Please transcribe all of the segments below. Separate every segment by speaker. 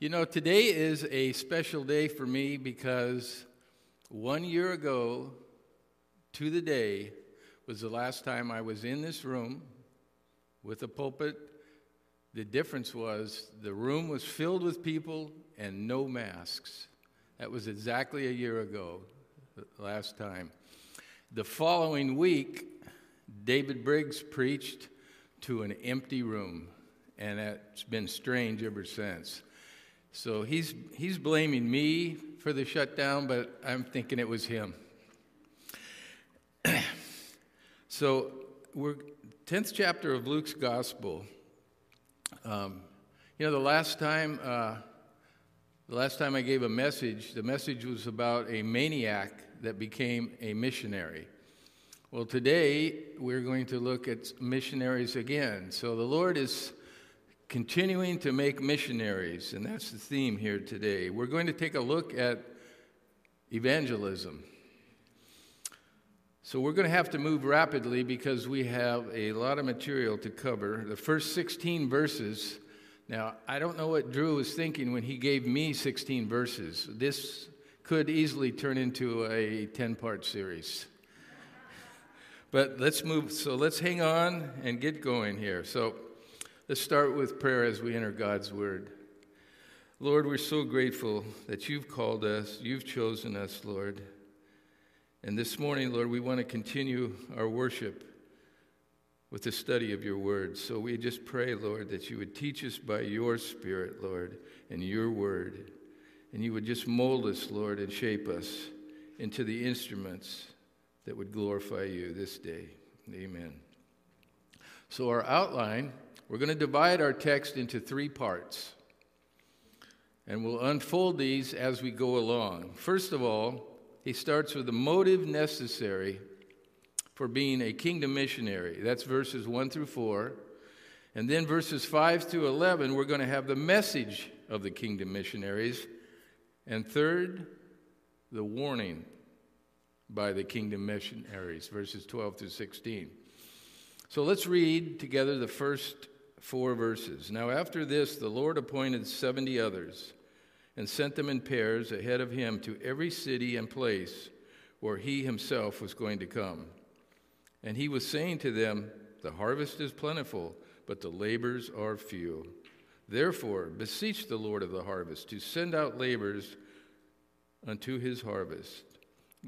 Speaker 1: You know, today is a special day for me because one year ago to the day was the last time I was in this room with a pulpit. The difference was the room was filled with people and no masks. That was exactly a year ago, last time. The following week, David Briggs preached to an empty room, and it's been strange ever since. So he's, he's blaming me for the shutdown, but I'm thinking it was him. so we're 10th chapter of Luke's gospel. Um, you know, the last time, uh, the last time I gave a message, the message was about a maniac that became a missionary. Well, today we're going to look at missionaries again. So the Lord is continuing to make missionaries, and that's the theme here today. We're going to take a look at evangelism. So we're going to have to move rapidly because we have a lot of material to cover. The first 16 verses. Now, I don't know what Drew was thinking when he gave me 16 verses. This could easily turn into a 10 part series. But let's move, so let's hang on and get going here. So let's start with prayer as we enter God's Word. Lord, we're so grateful that you've called us, you've chosen us, Lord. And this morning, Lord, we want to continue our worship with the study of your word. So we just pray, Lord, that you would teach us by your Spirit, Lord, and your word. And you would just mold us, Lord, and shape us into the instruments that would glorify you this day. Amen. So, our outline, we're going to divide our text into three parts. And we'll unfold these as we go along. First of all, he starts with the motive necessary for being a kingdom missionary. That's verses 1 through 4. And then verses 5 through 11, we're going to have the message of the kingdom missionaries. And third, the warning by the kingdom missionaries, verses 12 through 16. So let's read together the first four verses. Now, after this, the Lord appointed 70 others and sent them in pairs ahead of him to every city and place where he himself was going to come. And he was saying to them, The harvest is plentiful, but the labors are few. Therefore, beseech the Lord of the harvest to send out laborers unto his harvest.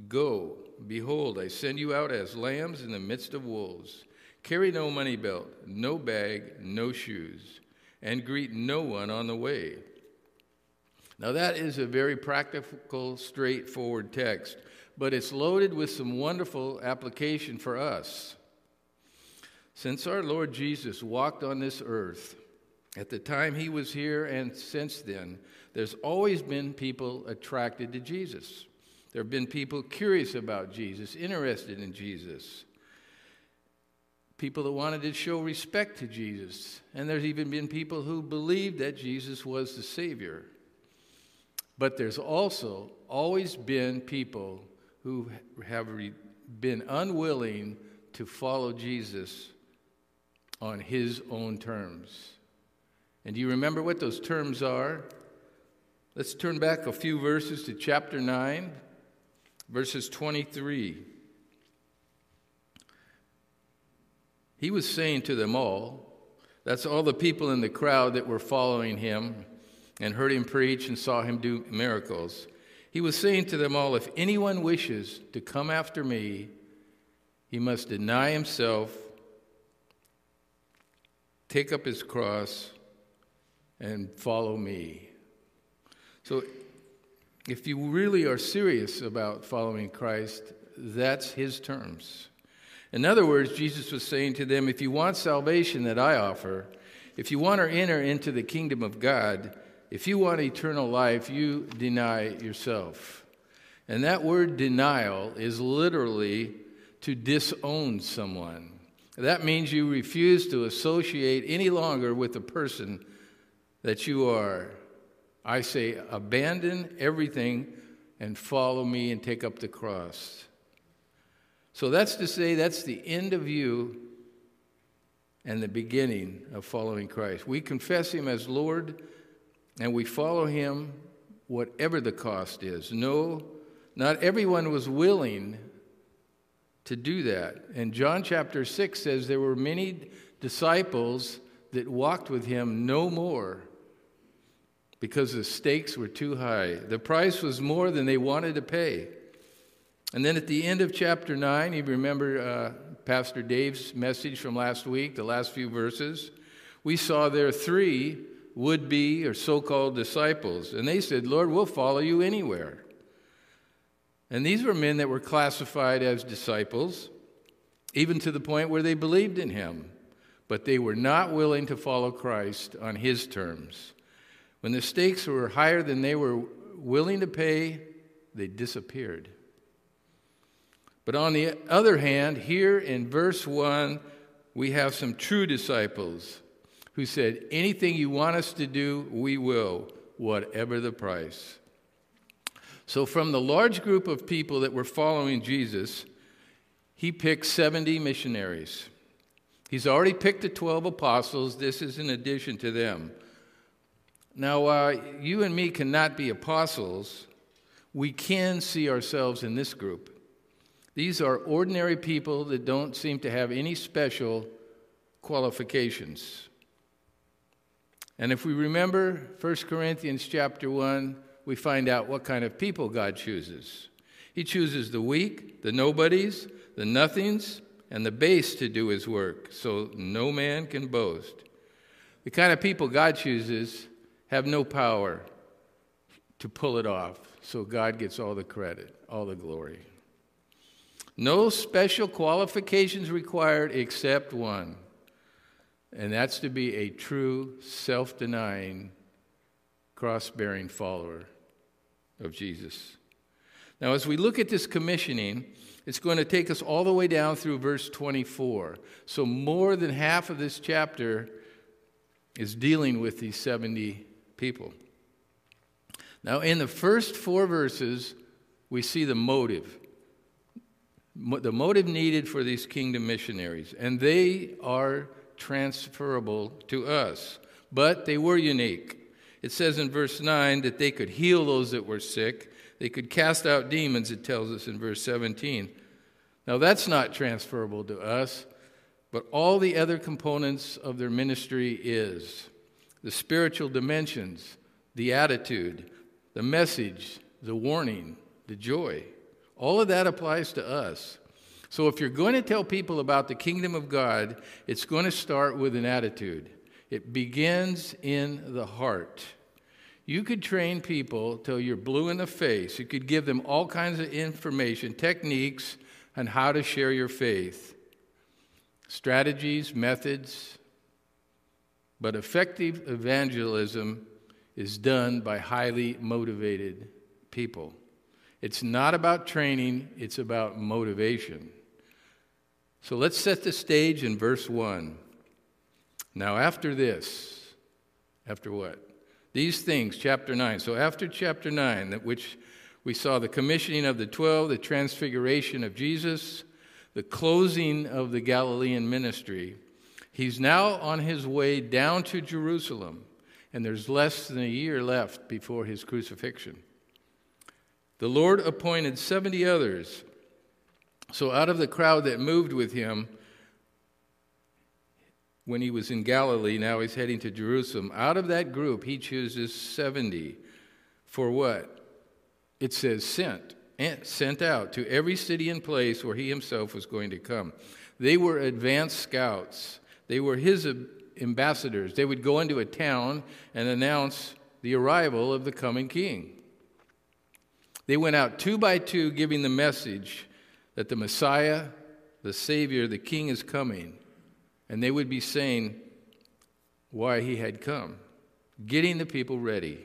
Speaker 1: Go, behold, I send you out as lambs in the midst of wolves. Carry no money belt, no bag, no shoes, and greet no one on the way. Now, that is a very practical, straightforward text, but it's loaded with some wonderful application for us. Since our Lord Jesus walked on this earth, at the time he was here and since then, there's always been people attracted to Jesus. There have been people curious about Jesus, interested in Jesus. People that wanted to show respect to Jesus. And there's even been people who believed that Jesus was the Savior. But there's also always been people who have re- been unwilling to follow Jesus on his own terms. And do you remember what those terms are? Let's turn back a few verses to chapter 9, verses 23. He was saying to them all, that's all the people in the crowd that were following him and heard him preach and saw him do miracles. He was saying to them all, If anyone wishes to come after me, he must deny himself, take up his cross, and follow me. So, if you really are serious about following Christ, that's his terms. In other words, Jesus was saying to them, If you want salvation that I offer, if you want to enter into the kingdom of God, if you want eternal life, you deny yourself. And that word denial is literally to disown someone. That means you refuse to associate any longer with the person that you are. I say, abandon everything and follow me and take up the cross. So that's to say, that's the end of you and the beginning of following Christ. We confess Him as Lord and we follow him whatever the cost is. No, not everyone was willing to do that. And John chapter 6 says there were many disciples that walked with him no more because the stakes were too high. The price was more than they wanted to pay. And then at the end of chapter 9, you remember uh, Pastor Dave's message from last week, the last few verses. We saw there three would be or so called disciples. And they said, Lord, we'll follow you anywhere. And these were men that were classified as disciples, even to the point where they believed in him, but they were not willing to follow Christ on his terms. When the stakes were higher than they were willing to pay, they disappeared. But on the other hand, here in verse 1, we have some true disciples who said, Anything you want us to do, we will, whatever the price. So, from the large group of people that were following Jesus, he picked 70 missionaries. He's already picked the 12 apostles. This is in addition to them. Now, uh, you and me cannot be apostles. We can see ourselves in this group. These are ordinary people that don't seem to have any special qualifications. And if we remember 1 Corinthians chapter 1, we find out what kind of people God chooses. He chooses the weak, the nobodies, the nothings, and the base to do his work, so no man can boast. The kind of people God chooses have no power to pull it off, so God gets all the credit, all the glory. No special qualifications required except one, and that's to be a true, self denying, cross bearing follower of Jesus. Now, as we look at this commissioning, it's going to take us all the way down through verse 24. So, more than half of this chapter is dealing with these 70 people. Now, in the first four verses, we see the motive. The motive needed for these kingdom missionaries, and they are transferable to us, but they were unique. It says in verse 9 that they could heal those that were sick, they could cast out demons, it tells us in verse 17. Now, that's not transferable to us, but all the other components of their ministry is the spiritual dimensions, the attitude, the message, the warning, the joy. All of that applies to us. So, if you're going to tell people about the kingdom of God, it's going to start with an attitude. It begins in the heart. You could train people till you're blue in the face. You could give them all kinds of information, techniques on how to share your faith, strategies, methods. But effective evangelism is done by highly motivated people. It's not about training, it's about motivation. So let's set the stage in verse 1. Now, after this, after what? These things, chapter 9. So after chapter 9, that which we saw the commissioning of the 12, the transfiguration of Jesus, the closing of the Galilean ministry, he's now on his way down to Jerusalem, and there's less than a year left before his crucifixion. The Lord appointed 70 others. So out of the crowd that moved with him, when he was in Galilee, now he's heading to Jerusalem. Out of that group, he chooses 70 for what? It says sent, sent out to every city and place where he himself was going to come. They were advanced scouts, they were his ambassadors. They would go into a town and announce the arrival of the coming king. They went out two by two giving the message that the Messiah, the Savior, the King is coming and they would be saying why he had come, getting the people ready.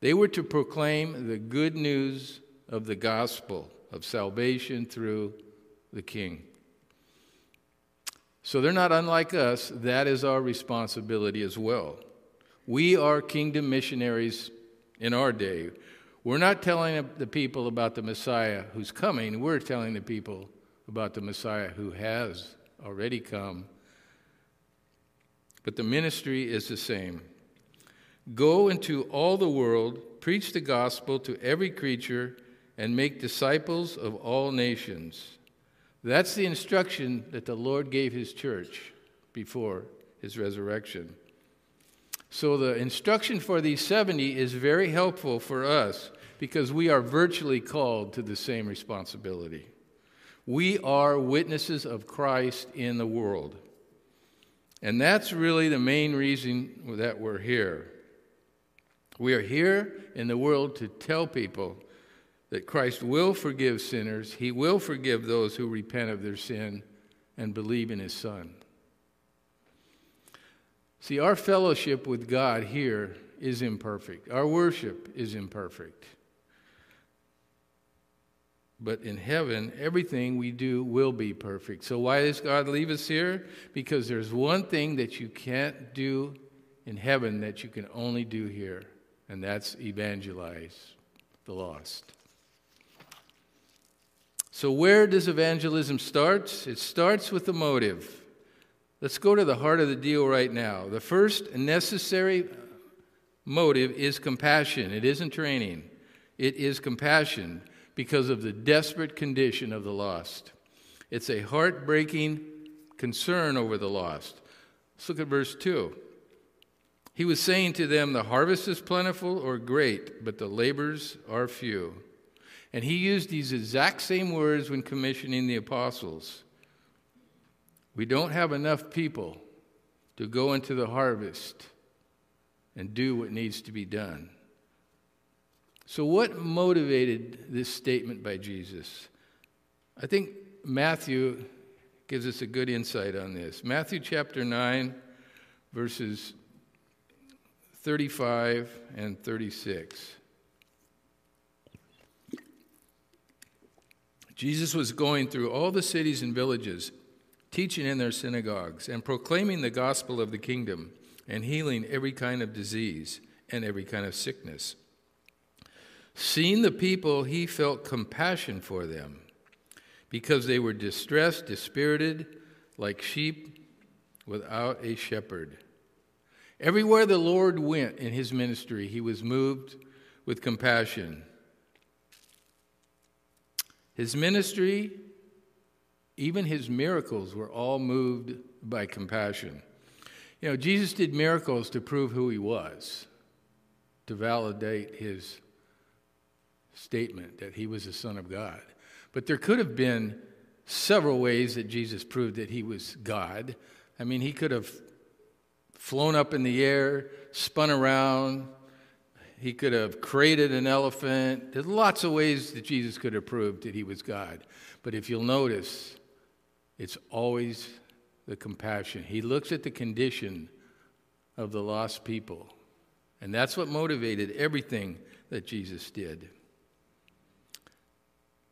Speaker 1: They were to proclaim the good news of the gospel of salvation through the King. So they're not unlike us. That is our responsibility as well. We are kingdom missionaries in our day. We're not telling the people about the Messiah who's coming, we're telling the people about the Messiah who has already come but the ministry is the same. Go into all the world, preach the gospel to every creature, and make disciples of all nations. That's the instruction that the Lord gave his church before his resurrection. So the instruction for these 70 is very helpful for us because we are virtually called to the same responsibility. We are witnesses of Christ in the world. And that's really the main reason that we're here. We are here in the world to tell people that Christ will forgive sinners, He will forgive those who repent of their sin and believe in His Son. See, our fellowship with God here is imperfect, our worship is imperfect. But in heaven, everything we do will be perfect. So, why does God leave us here? Because there's one thing that you can't do in heaven that you can only do here, and that's evangelize the lost. So, where does evangelism start? It starts with the motive. Let's go to the heart of the deal right now. The first necessary motive is compassion. It isn't training, it is compassion because of the desperate condition of the lost. It's a heartbreaking concern over the lost. Let's look at verse 2. He was saying to them, The harvest is plentiful or great, but the labors are few. And he used these exact same words when commissioning the apostles. We don't have enough people to go into the harvest and do what needs to be done. So, what motivated this statement by Jesus? I think Matthew gives us a good insight on this. Matthew chapter 9, verses 35 and 36. Jesus was going through all the cities and villages teaching in their synagogues, and proclaiming the gospel of the kingdom, and healing every kind of disease and every kind of sickness. Seeing the people, he felt compassion for them, because they were distressed, dispirited, like sheep without a shepherd. Everywhere the Lord went in his ministry, he was moved with compassion. His ministry even his miracles were all moved by compassion. You know, Jesus did miracles to prove who he was, to validate his statement that he was the Son of God. But there could have been several ways that Jesus proved that he was God. I mean, he could have flown up in the air, spun around, he could have created an elephant. There's lots of ways that Jesus could have proved that he was God. But if you'll notice, it's always the compassion. He looks at the condition of the lost people. And that's what motivated everything that Jesus did.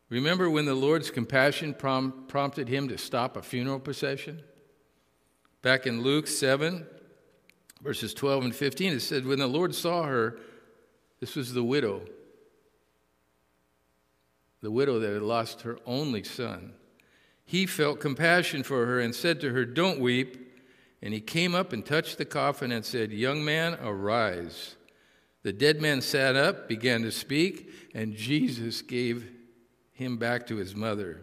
Speaker 1: Remember when the Lord's compassion prom- prompted him to stop a funeral procession? Back in Luke 7, verses 12 and 15, it said, When the Lord saw her, this was the widow, the widow that had lost her only son he felt compassion for her and said to her, Don't weep. And he came up and touched the coffin and said, Young man, arise. The dead man sat up, began to speak, and Jesus gave him back to his mother.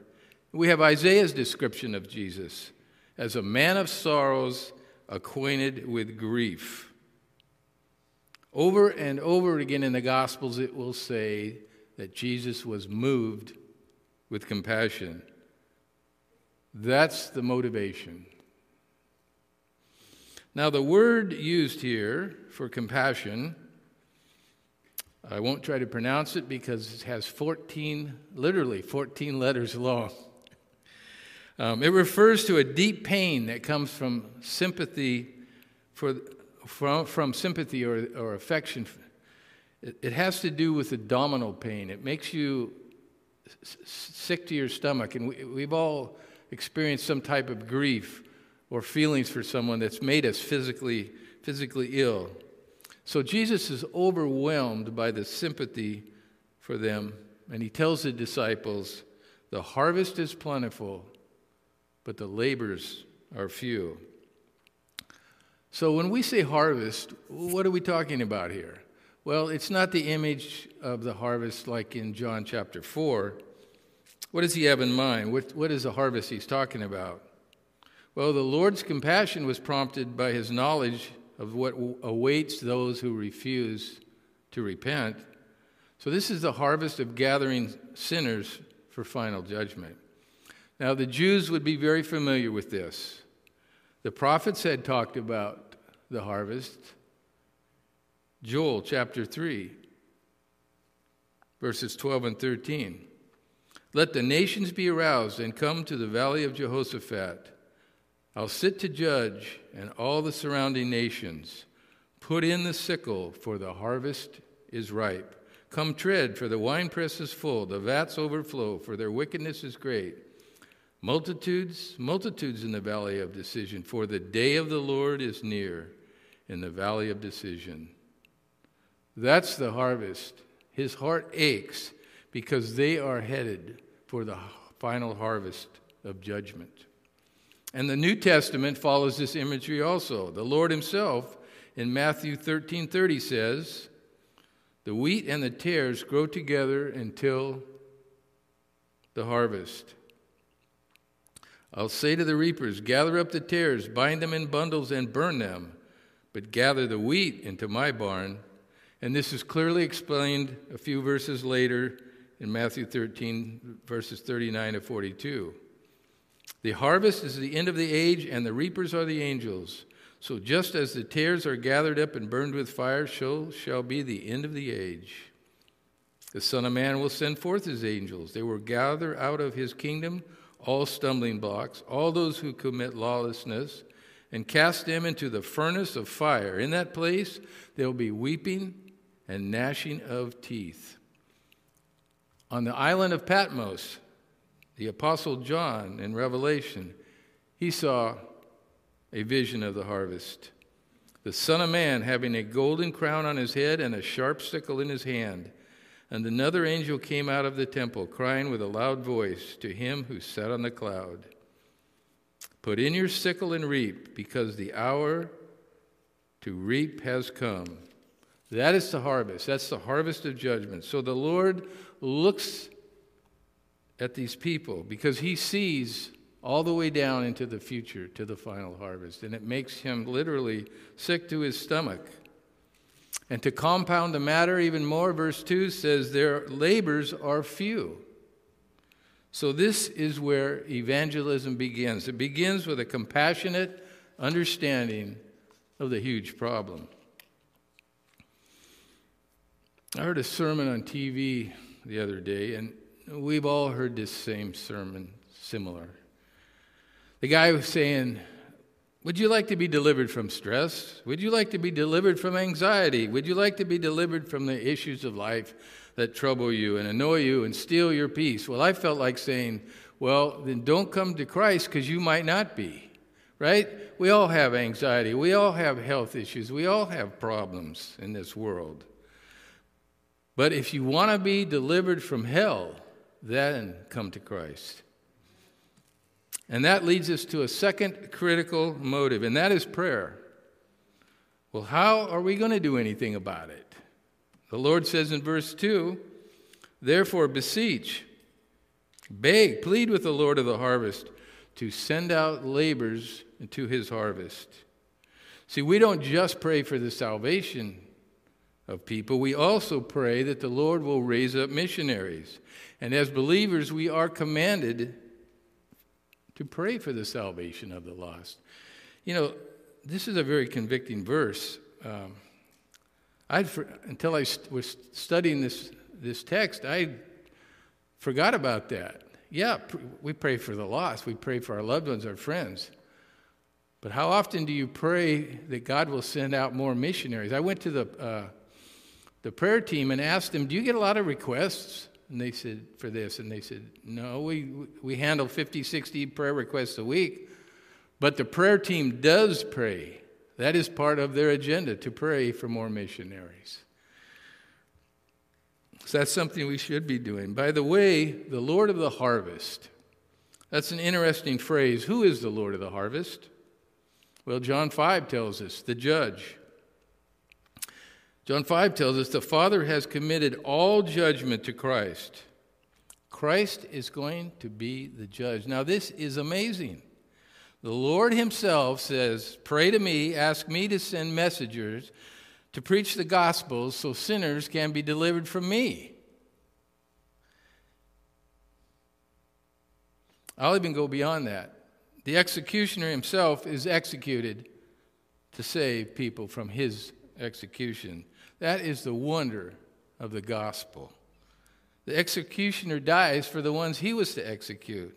Speaker 1: We have Isaiah's description of Jesus as a man of sorrows, acquainted with grief. Over and over again in the Gospels, it will say that Jesus was moved with compassion. That's the motivation. Now, the word used here for compassion, I won't try to pronounce it because it has 14, literally 14 letters long. Um, it refers to a deep pain that comes from sympathy for, from, from sympathy or, or affection. It, it has to do with abdominal pain. It makes you sick to your stomach, and we, we've all experienced some type of grief or feelings for someone that's made us physically, physically ill. So Jesus is overwhelmed by the sympathy for them, and he tells the disciples, The harvest is plentiful, but the labors are few. So when we say harvest, what are we talking about here? Well, it's not the image of the harvest like in John chapter 4. What does he have in mind? What, what is the harvest he's talking about? Well, the Lord's compassion was prompted by his knowledge of what awaits those who refuse to repent. So, this is the harvest of gathering sinners for final judgment. Now, the Jews would be very familiar with this. The prophets had talked about the harvest. Joel chapter 3, verses 12 and 13. Let the nations be aroused and come to the valley of Jehoshaphat. I'll sit to judge, and all the surrounding nations. Put in the sickle, for the harvest is ripe. Come tread, for the winepress is full, the vats overflow, for their wickedness is great. Multitudes, multitudes in the valley of decision, for the day of the Lord is near in the valley of decision. That's the harvest. His heart aches because they are headed for the final harvest of judgment. And the New Testament follows this imagery also. The Lord himself in Matthew 13:30 says, "The wheat and the tares grow together until the harvest." I'll say to the reapers, gather up the tares, bind them in bundles and burn them, but gather the wheat into my barn. And this is clearly explained a few verses later in Matthew 13, verses 39 to 42. The harvest is the end of the age, and the reapers are the angels. So just as the tares are gathered up and burned with fire, so shall be the end of the age. The Son of Man will send forth his angels. They will gather out of his kingdom all stumbling blocks, all those who commit lawlessness, and cast them into the furnace of fire. In that place, there will be weeping and gnashing of teeth. On the island of Patmos, the Apostle John in Revelation, he saw a vision of the harvest. The Son of Man having a golden crown on his head and a sharp sickle in his hand. And another angel came out of the temple, crying with a loud voice to him who sat on the cloud Put in your sickle and reap, because the hour to reap has come. That is the harvest. That's the harvest of judgment. So the Lord looks at these people because he sees all the way down into the future to the final harvest. And it makes him literally sick to his stomach. And to compound the matter even more, verse 2 says, Their labors are few. So, this is where evangelism begins. It begins with a compassionate understanding of the huge problem. I heard a sermon on TV the other day, and we've all heard this same sermon, similar. The guy was saying, Would you like to be delivered from stress? Would you like to be delivered from anxiety? Would you like to be delivered from the issues of life that trouble you and annoy you and steal your peace? Well, I felt like saying, Well, then don't come to Christ because you might not be, right? We all have anxiety. We all have health issues. We all have problems in this world. But if you want to be delivered from hell, then come to Christ. And that leads us to a second critical motive, and that is prayer. Well, how are we going to do anything about it? The Lord says in verse 2 Therefore, beseech, beg, plead with the Lord of the harvest to send out laborers into his harvest. See, we don't just pray for the salvation of people, we also pray that the Lord will raise up missionaries. And as believers, we are commanded to pray for the salvation of the lost. You know, this is a very convicting verse. Um, I until I st- was studying this this text, I forgot about that. Yeah, pr- we pray for the lost. We pray for our loved ones, our friends. But how often do you pray that God will send out more missionaries? I went to the uh, the prayer team and asked them, Do you get a lot of requests? And they said, For this. And they said, No, we, we handle 50, 60 prayer requests a week. But the prayer team does pray. That is part of their agenda to pray for more missionaries. So that's something we should be doing. By the way, the Lord of the harvest. That's an interesting phrase. Who is the Lord of the harvest? Well, John 5 tells us the judge. John 5 tells us the Father has committed all judgment to Christ. Christ is going to be the judge. Now, this is amazing. The Lord Himself says, Pray to me, ask me to send messengers to preach the gospel so sinners can be delivered from me. I'll even go beyond that. The executioner himself is executed to save people from his execution. That is the wonder of the gospel. The executioner dies for the ones he was to execute.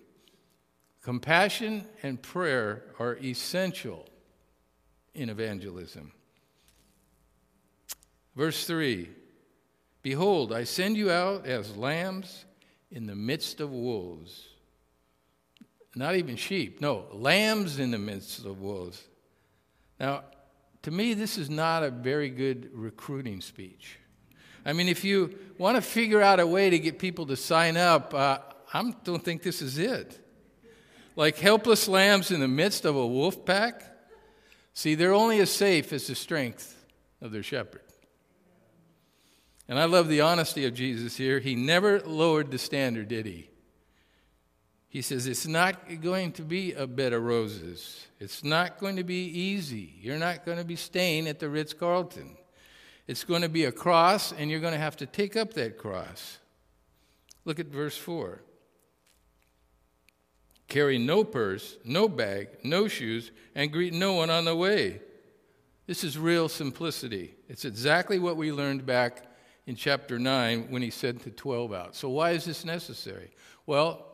Speaker 1: Compassion and prayer are essential in evangelism. Verse 3 Behold, I send you out as lambs in the midst of wolves. Not even sheep, no, lambs in the midst of wolves. Now, to me, this is not a very good recruiting speech. I mean, if you want to figure out a way to get people to sign up, uh, I don't think this is it. Like helpless lambs in the midst of a wolf pack? See, they're only as safe as the strength of their shepherd. And I love the honesty of Jesus here. He never lowered the standard, did he? He says, It's not going to be a bed of roses. It's not going to be easy. You're not going to be staying at the Ritz Carlton. It's going to be a cross, and you're going to have to take up that cross. Look at verse 4. Carry no purse, no bag, no shoes, and greet no one on the way. This is real simplicity. It's exactly what we learned back in chapter 9 when he sent the 12 out. So, why is this necessary? Well,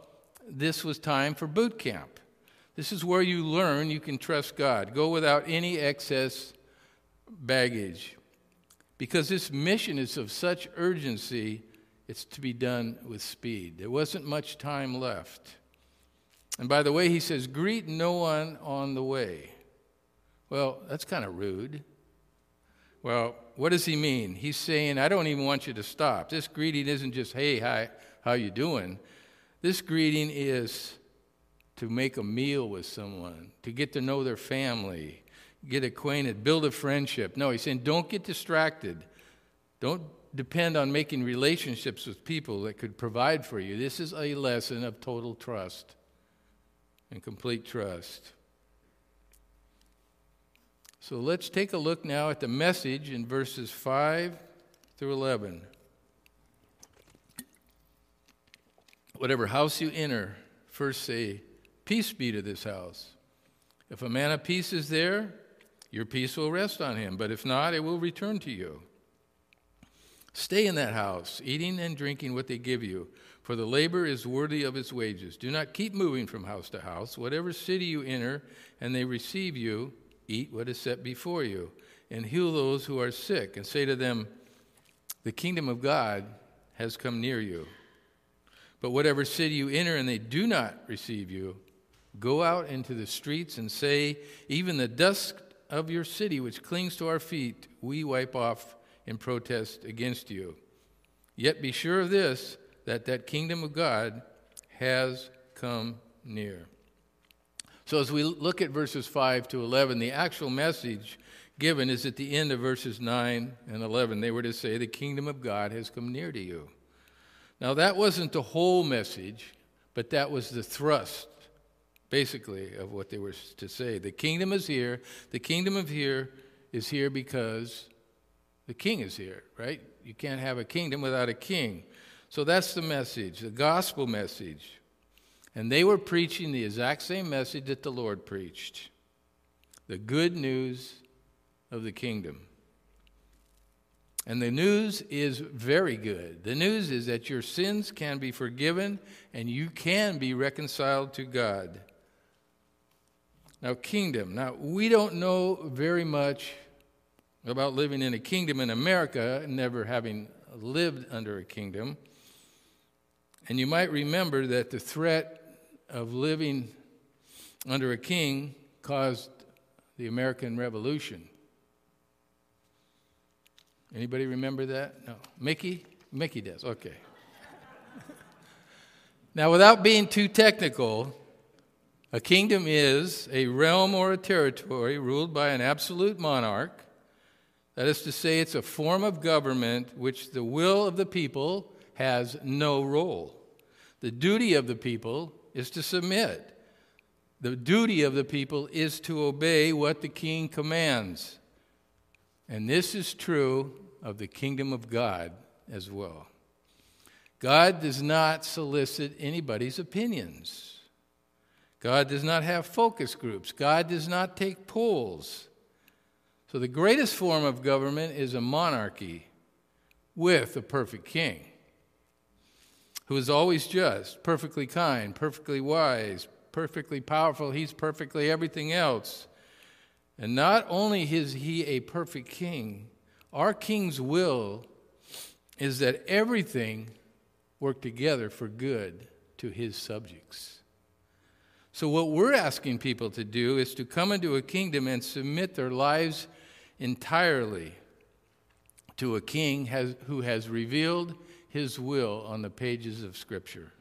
Speaker 1: this was time for boot camp. This is where you learn you can trust God. Go without any excess baggage. Because this mission is of such urgency, it's to be done with speed. There wasn't much time left. And by the way, he says, greet no one on the way. Well, that's kind of rude. Well, what does he mean? He's saying, I don't even want you to stop. This greeting isn't just, hey, hi, how you doing? This greeting is to make a meal with someone, to get to know their family, get acquainted, build a friendship. No, he's saying don't get distracted. Don't depend on making relationships with people that could provide for you. This is a lesson of total trust and complete trust. So let's take a look now at the message in verses 5 through 11. Whatever house you enter, first say, Peace be to this house. If a man of peace is there, your peace will rest on him, but if not, it will return to you. Stay in that house, eating and drinking what they give you, for the labor is worthy of its wages. Do not keep moving from house to house. Whatever city you enter and they receive you, eat what is set before you, and heal those who are sick, and say to them, The kingdom of God has come near you. But whatever city you enter and they do not receive you, go out into the streets and say, Even the dust of your city, which clings to our feet, we wipe off in protest against you. Yet be sure of this, that that kingdom of God has come near. So, as we look at verses 5 to 11, the actual message given is at the end of verses 9 and 11. They were to say, The kingdom of God has come near to you. Now, that wasn't the whole message, but that was the thrust, basically, of what they were to say. The kingdom is here. The kingdom of here is here because the king is here, right? You can't have a kingdom without a king. So that's the message, the gospel message. And they were preaching the exact same message that the Lord preached the good news of the kingdom. And the news is very good. The news is that your sins can be forgiven and you can be reconciled to God. Now, kingdom. Now, we don't know very much about living in a kingdom in America, never having lived under a kingdom. And you might remember that the threat of living under a king caused the American Revolution. Anybody remember that? No. Mickey? Mickey does. Okay. now, without being too technical, A kingdom is a realm or a territory ruled by an absolute monarch. That is to say, it's a form of government which the will of the people has no role. The duty of the people is to submit. The duty of the people is to obey what the king commands. And this is true of the kingdom of God as well. God does not solicit anybody's opinions. God does not have focus groups. God does not take polls. So, the greatest form of government is a monarchy with a perfect king who is always just, perfectly kind, perfectly wise, perfectly powerful. He's perfectly everything else. And not only is he a perfect king, our king's will is that everything work together for good to his subjects. So, what we're asking people to do is to come into a kingdom and submit their lives entirely to a king has, who has revealed his will on the pages of Scripture.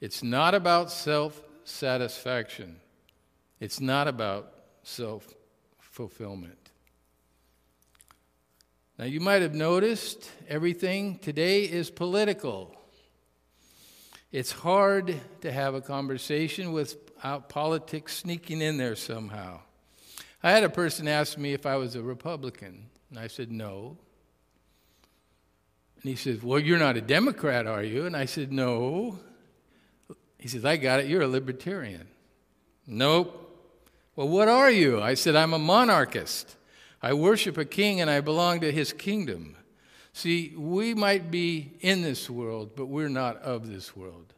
Speaker 1: It's not about self satisfaction, it's not about self fulfillment. Now, you might have noticed everything today is political. It's hard to have a conversation without politics sneaking in there somehow. I had a person ask me if I was a Republican, and I said no. And he says, Well, you're not a Democrat, are you? And I said, No. He says, I got it. You're a libertarian. Nope. Well, what are you? I said, I'm a monarchist. I worship a king and I belong to his kingdom. See, we might be in this world, but we're not of this world.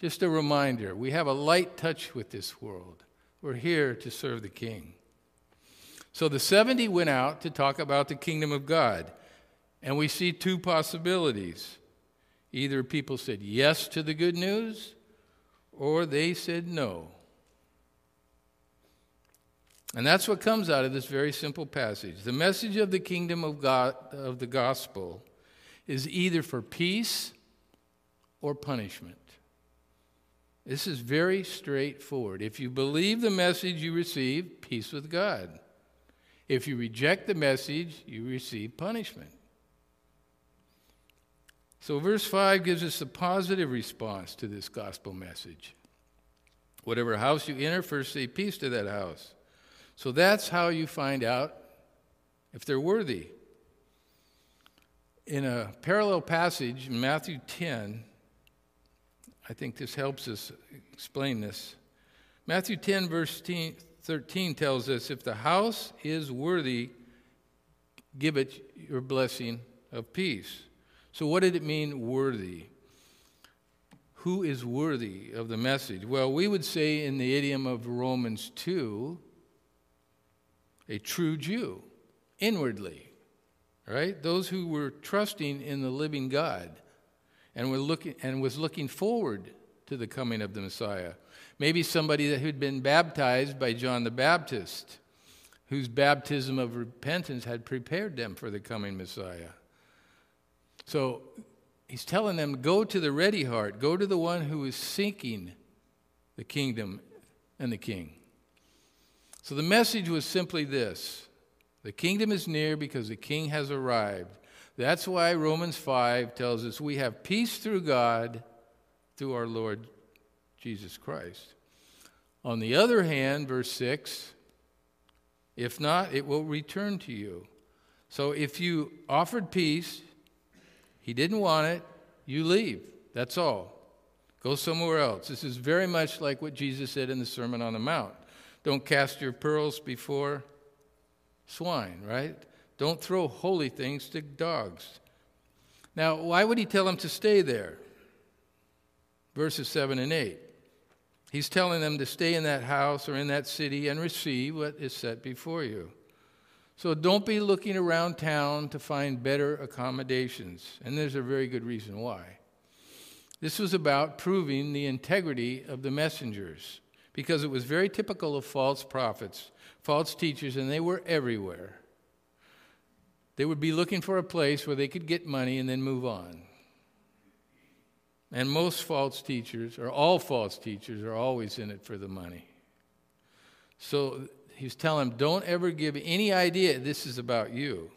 Speaker 1: Just a reminder we have a light touch with this world. We're here to serve the king. So the 70 went out to talk about the kingdom of God. And we see two possibilities. Either people said yes to the good news, or they said no. And that's what comes out of this very simple passage. The message of the kingdom of God of the gospel is either for peace or punishment. This is very straightforward. If you believe the message you receive, peace with God. If you reject the message, you receive punishment. So, verse 5 gives us a positive response to this gospel message. Whatever house you enter, first say peace to that house. So, that's how you find out if they're worthy. In a parallel passage in Matthew 10, I think this helps us explain this. Matthew 10, verse 13 tells us if the house is worthy, give it your blessing of peace. So, what did it mean, worthy? Who is worthy of the message? Well, we would say in the idiom of Romans 2, a true Jew, inwardly, right? Those who were trusting in the living God and, were looking, and was looking forward to the coming of the Messiah. Maybe somebody that had been baptized by John the Baptist, whose baptism of repentance had prepared them for the coming Messiah. So he's telling them, go to the ready heart, go to the one who is seeking the kingdom and the king. So the message was simply this the kingdom is near because the king has arrived. That's why Romans 5 tells us we have peace through God through our Lord Jesus Christ. On the other hand, verse 6 if not, it will return to you. So if you offered peace, he didn't want it, you leave. That's all. Go somewhere else. This is very much like what Jesus said in the Sermon on the Mount. Don't cast your pearls before swine, right? Don't throw holy things to dogs. Now, why would he tell them to stay there? Verses 7 and 8. He's telling them to stay in that house or in that city and receive what is set before you. So don't be looking around town to find better accommodations. And there's a very good reason why. This was about proving the integrity of the messengers because it was very typical of false prophets, false teachers, and they were everywhere. They would be looking for a place where they could get money and then move on. And most false teachers, or all false teachers, are always in it for the money. So he's telling them, don't ever give any idea this is about you.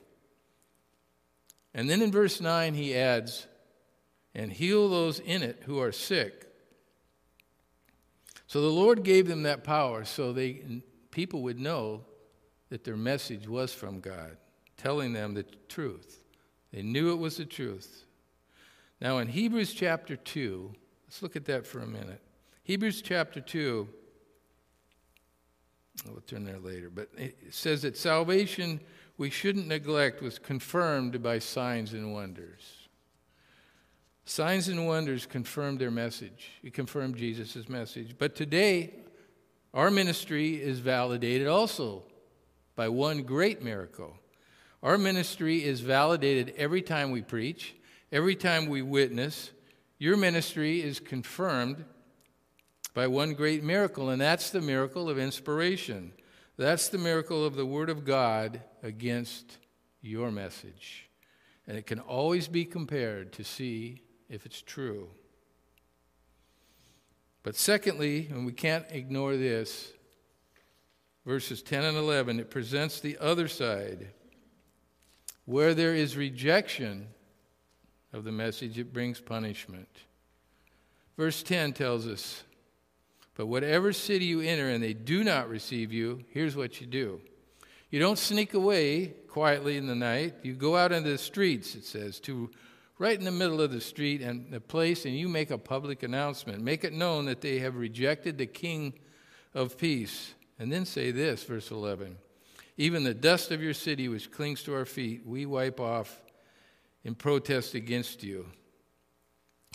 Speaker 1: And then in verse 9, he adds, and heal those in it who are sick. So the Lord gave them that power so they, people would know that their message was from God, telling them the truth. They knew it was the truth. Now, in Hebrews chapter 2, let's look at that for a minute. Hebrews chapter 2, we'll turn there later, but it says that salvation we shouldn't neglect was confirmed by signs and wonders. Signs and wonders confirmed their message. It confirmed Jesus' message. But today, our ministry is validated also by one great miracle. Our ministry is validated every time we preach, every time we witness. Your ministry is confirmed by one great miracle, and that's the miracle of inspiration. That's the miracle of the Word of God against your message. And it can always be compared to see if it's true. But secondly, and we can't ignore this, verses 10 and 11, it presents the other side. Where there is rejection of the message, it brings punishment. Verse 10 tells us, But whatever city you enter and they do not receive you, here's what you do. You don't sneak away quietly in the night. You go out into the streets, it says, to right in the middle of the street and the place, and you make a public announcement. Make it known that they have rejected the King of peace. And then say this, verse 11 Even the dust of your city, which clings to our feet, we wipe off in protest against you.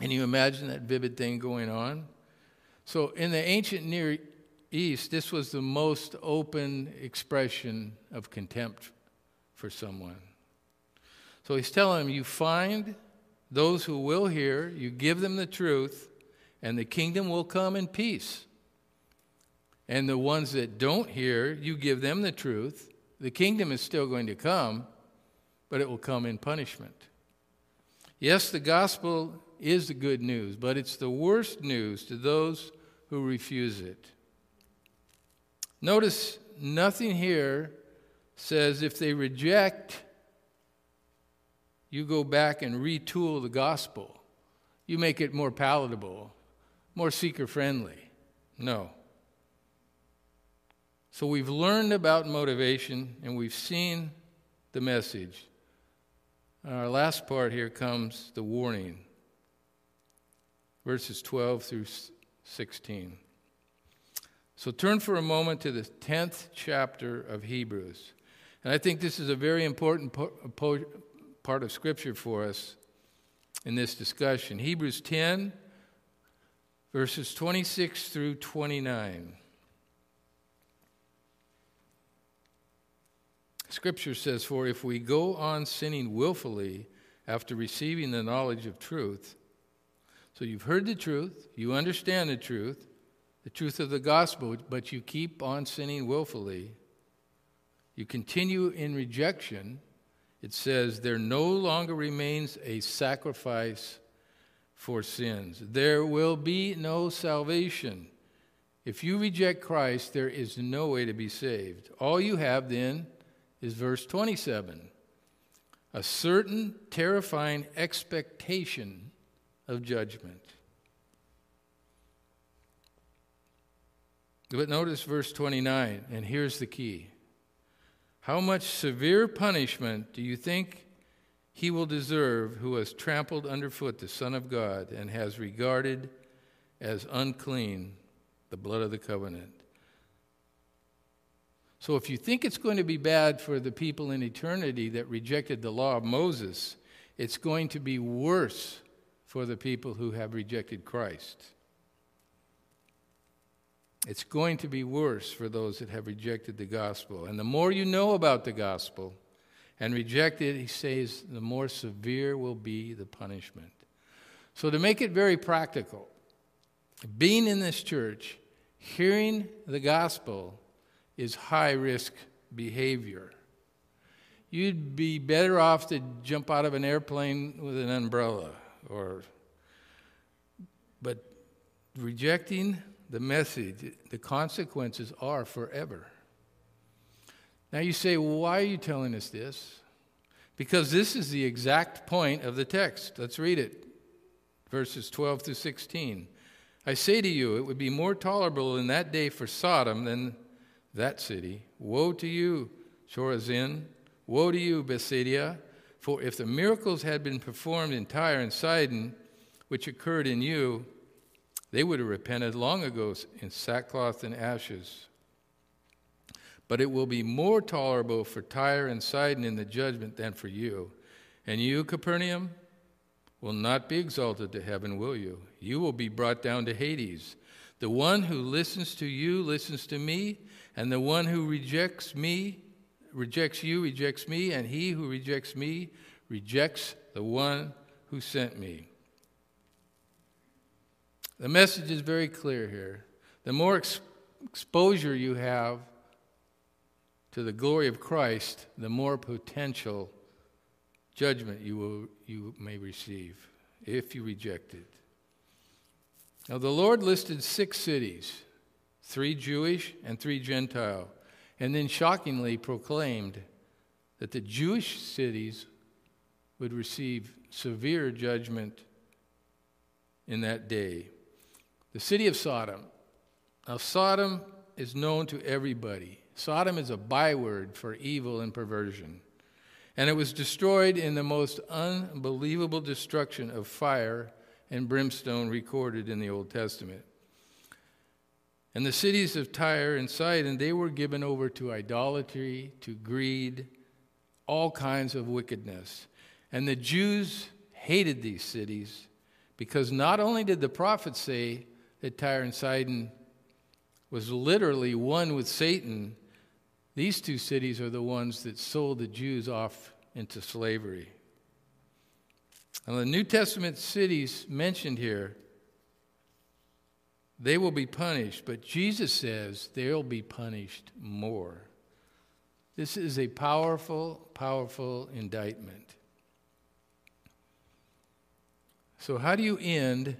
Speaker 1: Can you imagine that vivid thing going on? So, in the ancient Near East, this was the most open expression of contempt for someone. So he's telling them, You find those who will hear, you give them the truth, and the kingdom will come in peace. And the ones that don't hear, you give them the truth. The kingdom is still going to come, but it will come in punishment. Yes, the gospel is the good news, but it's the worst news to those who refuse it. Notice nothing here says if they reject you go back and retool the gospel. You make it more palatable, more seeker friendly. No. So we've learned about motivation and we've seen the message. Our last part here comes the warning verses 12 through 16. So turn for a moment to the 10th chapter of Hebrews. And I think this is a very important po- po- part of Scripture for us in this discussion. Hebrews 10, verses 26 through 29. Scripture says, For if we go on sinning willfully after receiving the knowledge of truth, so you've heard the truth, you understand the truth, the truth of the gospel, but you keep on sinning willfully, you continue in rejection it says, There no longer remains a sacrifice for sins. There will be no salvation. If you reject Christ, there is no way to be saved. All you have then is verse 27 a certain terrifying expectation of judgment. But notice verse 29, and here's the key. How much severe punishment do you think he will deserve who has trampled underfoot the Son of God and has regarded as unclean the blood of the covenant? So, if you think it's going to be bad for the people in eternity that rejected the law of Moses, it's going to be worse for the people who have rejected Christ. It's going to be worse for those that have rejected the gospel. And the more you know about the gospel and reject it, he says, the more severe will be the punishment. So, to make it very practical, being in this church, hearing the gospel is high risk behavior. You'd be better off to jump out of an airplane with an umbrella or but rejecting the message, the consequences are forever. Now you say, well, why are you telling us this? Because this is the exact point of the text. Let's read it. Verses 12 through 16. I say to you, it would be more tolerable in that day for Sodom than that city. Woe to you, Chorazin! Woe to you, Bethsaida! For if the miracles had been performed in Tyre and Sidon, which occurred in you, they would have repented long ago in sackcloth and ashes. But it will be more tolerable for Tyre and Sidon in the judgment than for you. And you, Capernaum, will not be exalted to heaven, will you? You will be brought down to Hades. The one who listens to you listens to me, and the one who rejects me rejects you rejects me, and he who rejects me rejects the one who sent me. The message is very clear here. The more ex- exposure you have to the glory of Christ, the more potential judgment you, will, you may receive if you reject it. Now, the Lord listed six cities three Jewish and three Gentile, and then shockingly proclaimed that the Jewish cities would receive severe judgment in that day. The city of Sodom. Now, Sodom is known to everybody. Sodom is a byword for evil and perversion. And it was destroyed in the most unbelievable destruction of fire and brimstone recorded in the Old Testament. And the cities of Tyre and Sidon, they were given over to idolatry, to greed, all kinds of wickedness. And the Jews hated these cities because not only did the prophets say that Tyre and Sidon was literally one with Satan, these two cities are the ones that sold the Jews off into slavery. And the New Testament cities mentioned here, they will be punished, but Jesus says they'll be punished more. This is a powerful, powerful indictment. So, how do you end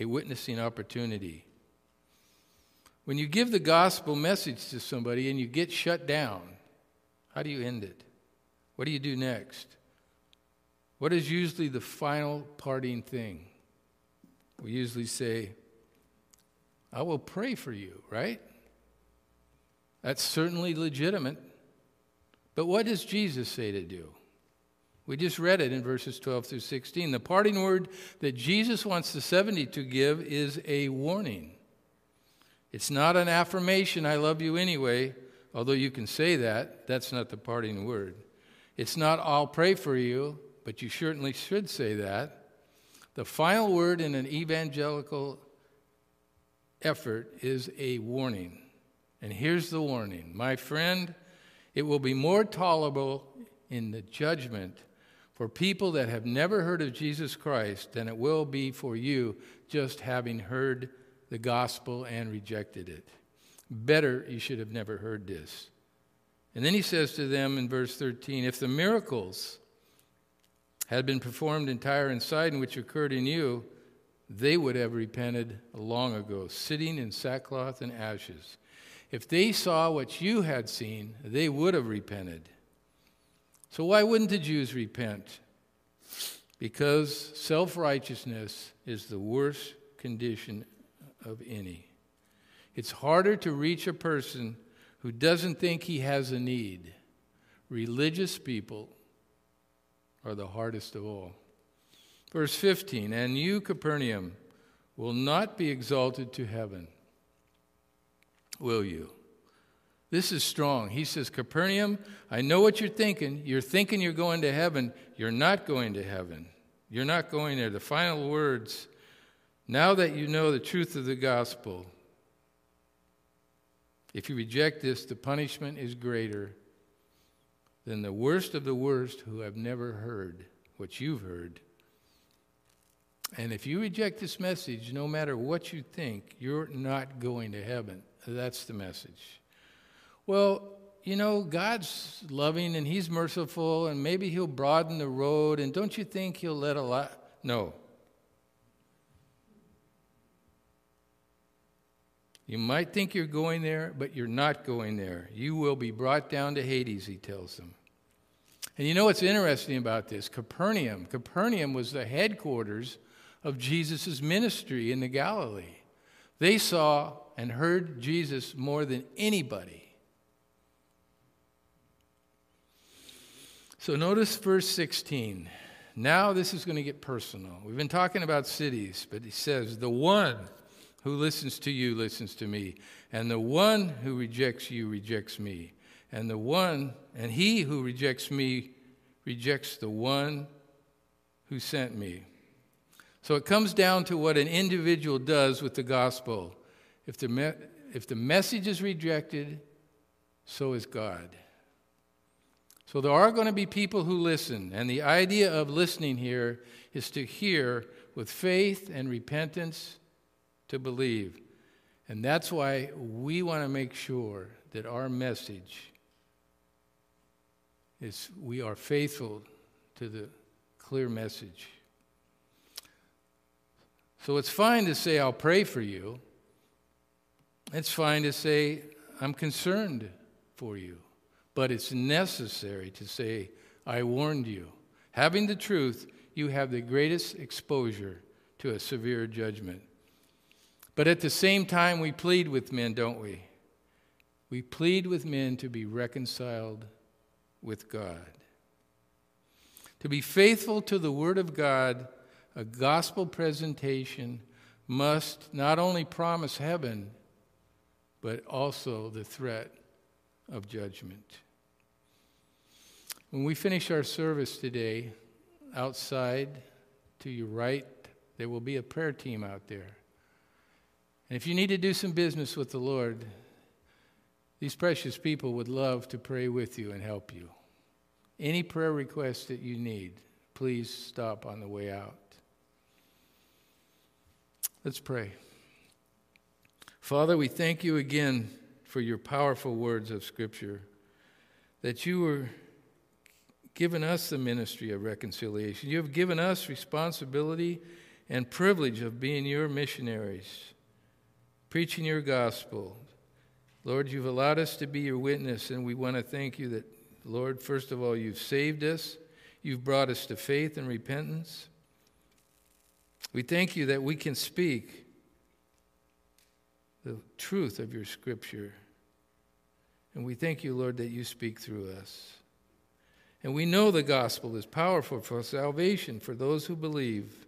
Speaker 1: a witnessing opportunity. When you give the gospel message to somebody and you get shut down, how do you end it? What do you do next? What is usually the final parting thing? We usually say, I will pray for you, right? That's certainly legitimate. But what does Jesus say to do? We just read it in verses 12 through 16. The parting word that Jesus wants the 70 to give is a warning. It's not an affirmation, I love you anyway, although you can say that. That's not the parting word. It's not, I'll pray for you, but you certainly should say that. The final word in an evangelical effort is a warning. And here's the warning My friend, it will be more tolerable in the judgment for people that have never heard of Jesus Christ than it will be for you just having heard the gospel and rejected it. Better you should have never heard this. And then he says to them in verse 13 If the miracles had been performed in Tyre and Sidon, which occurred in you, they would have repented long ago, sitting in sackcloth and ashes. If they saw what you had seen, they would have repented. So, why wouldn't the Jews repent? Because self righteousness is the worst condition of any. It's harder to reach a person who doesn't think he has a need. Religious people are the hardest of all. Verse 15 And you, Capernaum, will not be exalted to heaven, will you? This is strong. He says, Capernaum, I know what you're thinking. You're thinking you're going to heaven. You're not going to heaven. You're not going there. The final words now that you know the truth of the gospel, if you reject this, the punishment is greater than the worst of the worst who have never heard what you've heard. And if you reject this message, no matter what you think, you're not going to heaven. That's the message. Well, you know, God's loving and He's merciful, and maybe He'll broaden the road, and don't you think He'll let a lot? No. You might think you're going there, but you're not going there. You will be brought down to Hades, he tells them. And you know what's interesting about this? Capernaum. Capernaum was the headquarters of Jesus' ministry in the Galilee. They saw and heard Jesus more than anybody. So notice verse 16. Now this is going to get personal. We've been talking about cities, but he says, The one who listens to you listens to me, and the one who rejects you rejects me, and the one, and he who rejects me rejects the one who sent me. So it comes down to what an individual does with the gospel. If the, me- if the message is rejected, so is God. So there are going to be people who listen, and the idea of listening here is to hear with faith and repentance to believe. And that's why we want to make sure that our message is we are faithful to the clear message. So it's fine to say, I'll pray for you. It's fine to say, I'm concerned for you. But it's necessary to say, I warned you. Having the truth, you have the greatest exposure to a severe judgment. But at the same time, we plead with men, don't we? We plead with men to be reconciled with God. To be faithful to the Word of God, a gospel presentation must not only promise heaven, but also the threat of judgment. When we finish our service today, outside to your right, there will be a prayer team out there. And if you need to do some business with the Lord, these precious people would love to pray with you and help you. Any prayer request that you need, please stop on the way out. Let's pray. Father, we thank you again for your powerful words of Scripture, that you were given us the ministry of reconciliation. You have given us responsibility and privilege of being your missionaries preaching your gospel. Lord, you've allowed us to be your witness, and we want to thank you that, Lord, first of all, you've saved us, you've brought us to faith and repentance. We thank you that we can speak the truth of your scripture. And we thank you, Lord, that you speak through us. And we know the gospel is powerful for salvation for those who believe.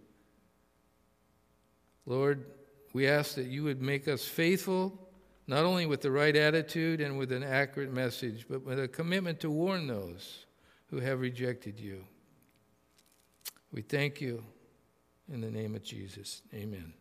Speaker 1: Lord, we ask that you would make us faithful, not only with the right attitude and with an accurate message, but with a commitment to warn those who have rejected you. We thank you in the name of Jesus. Amen.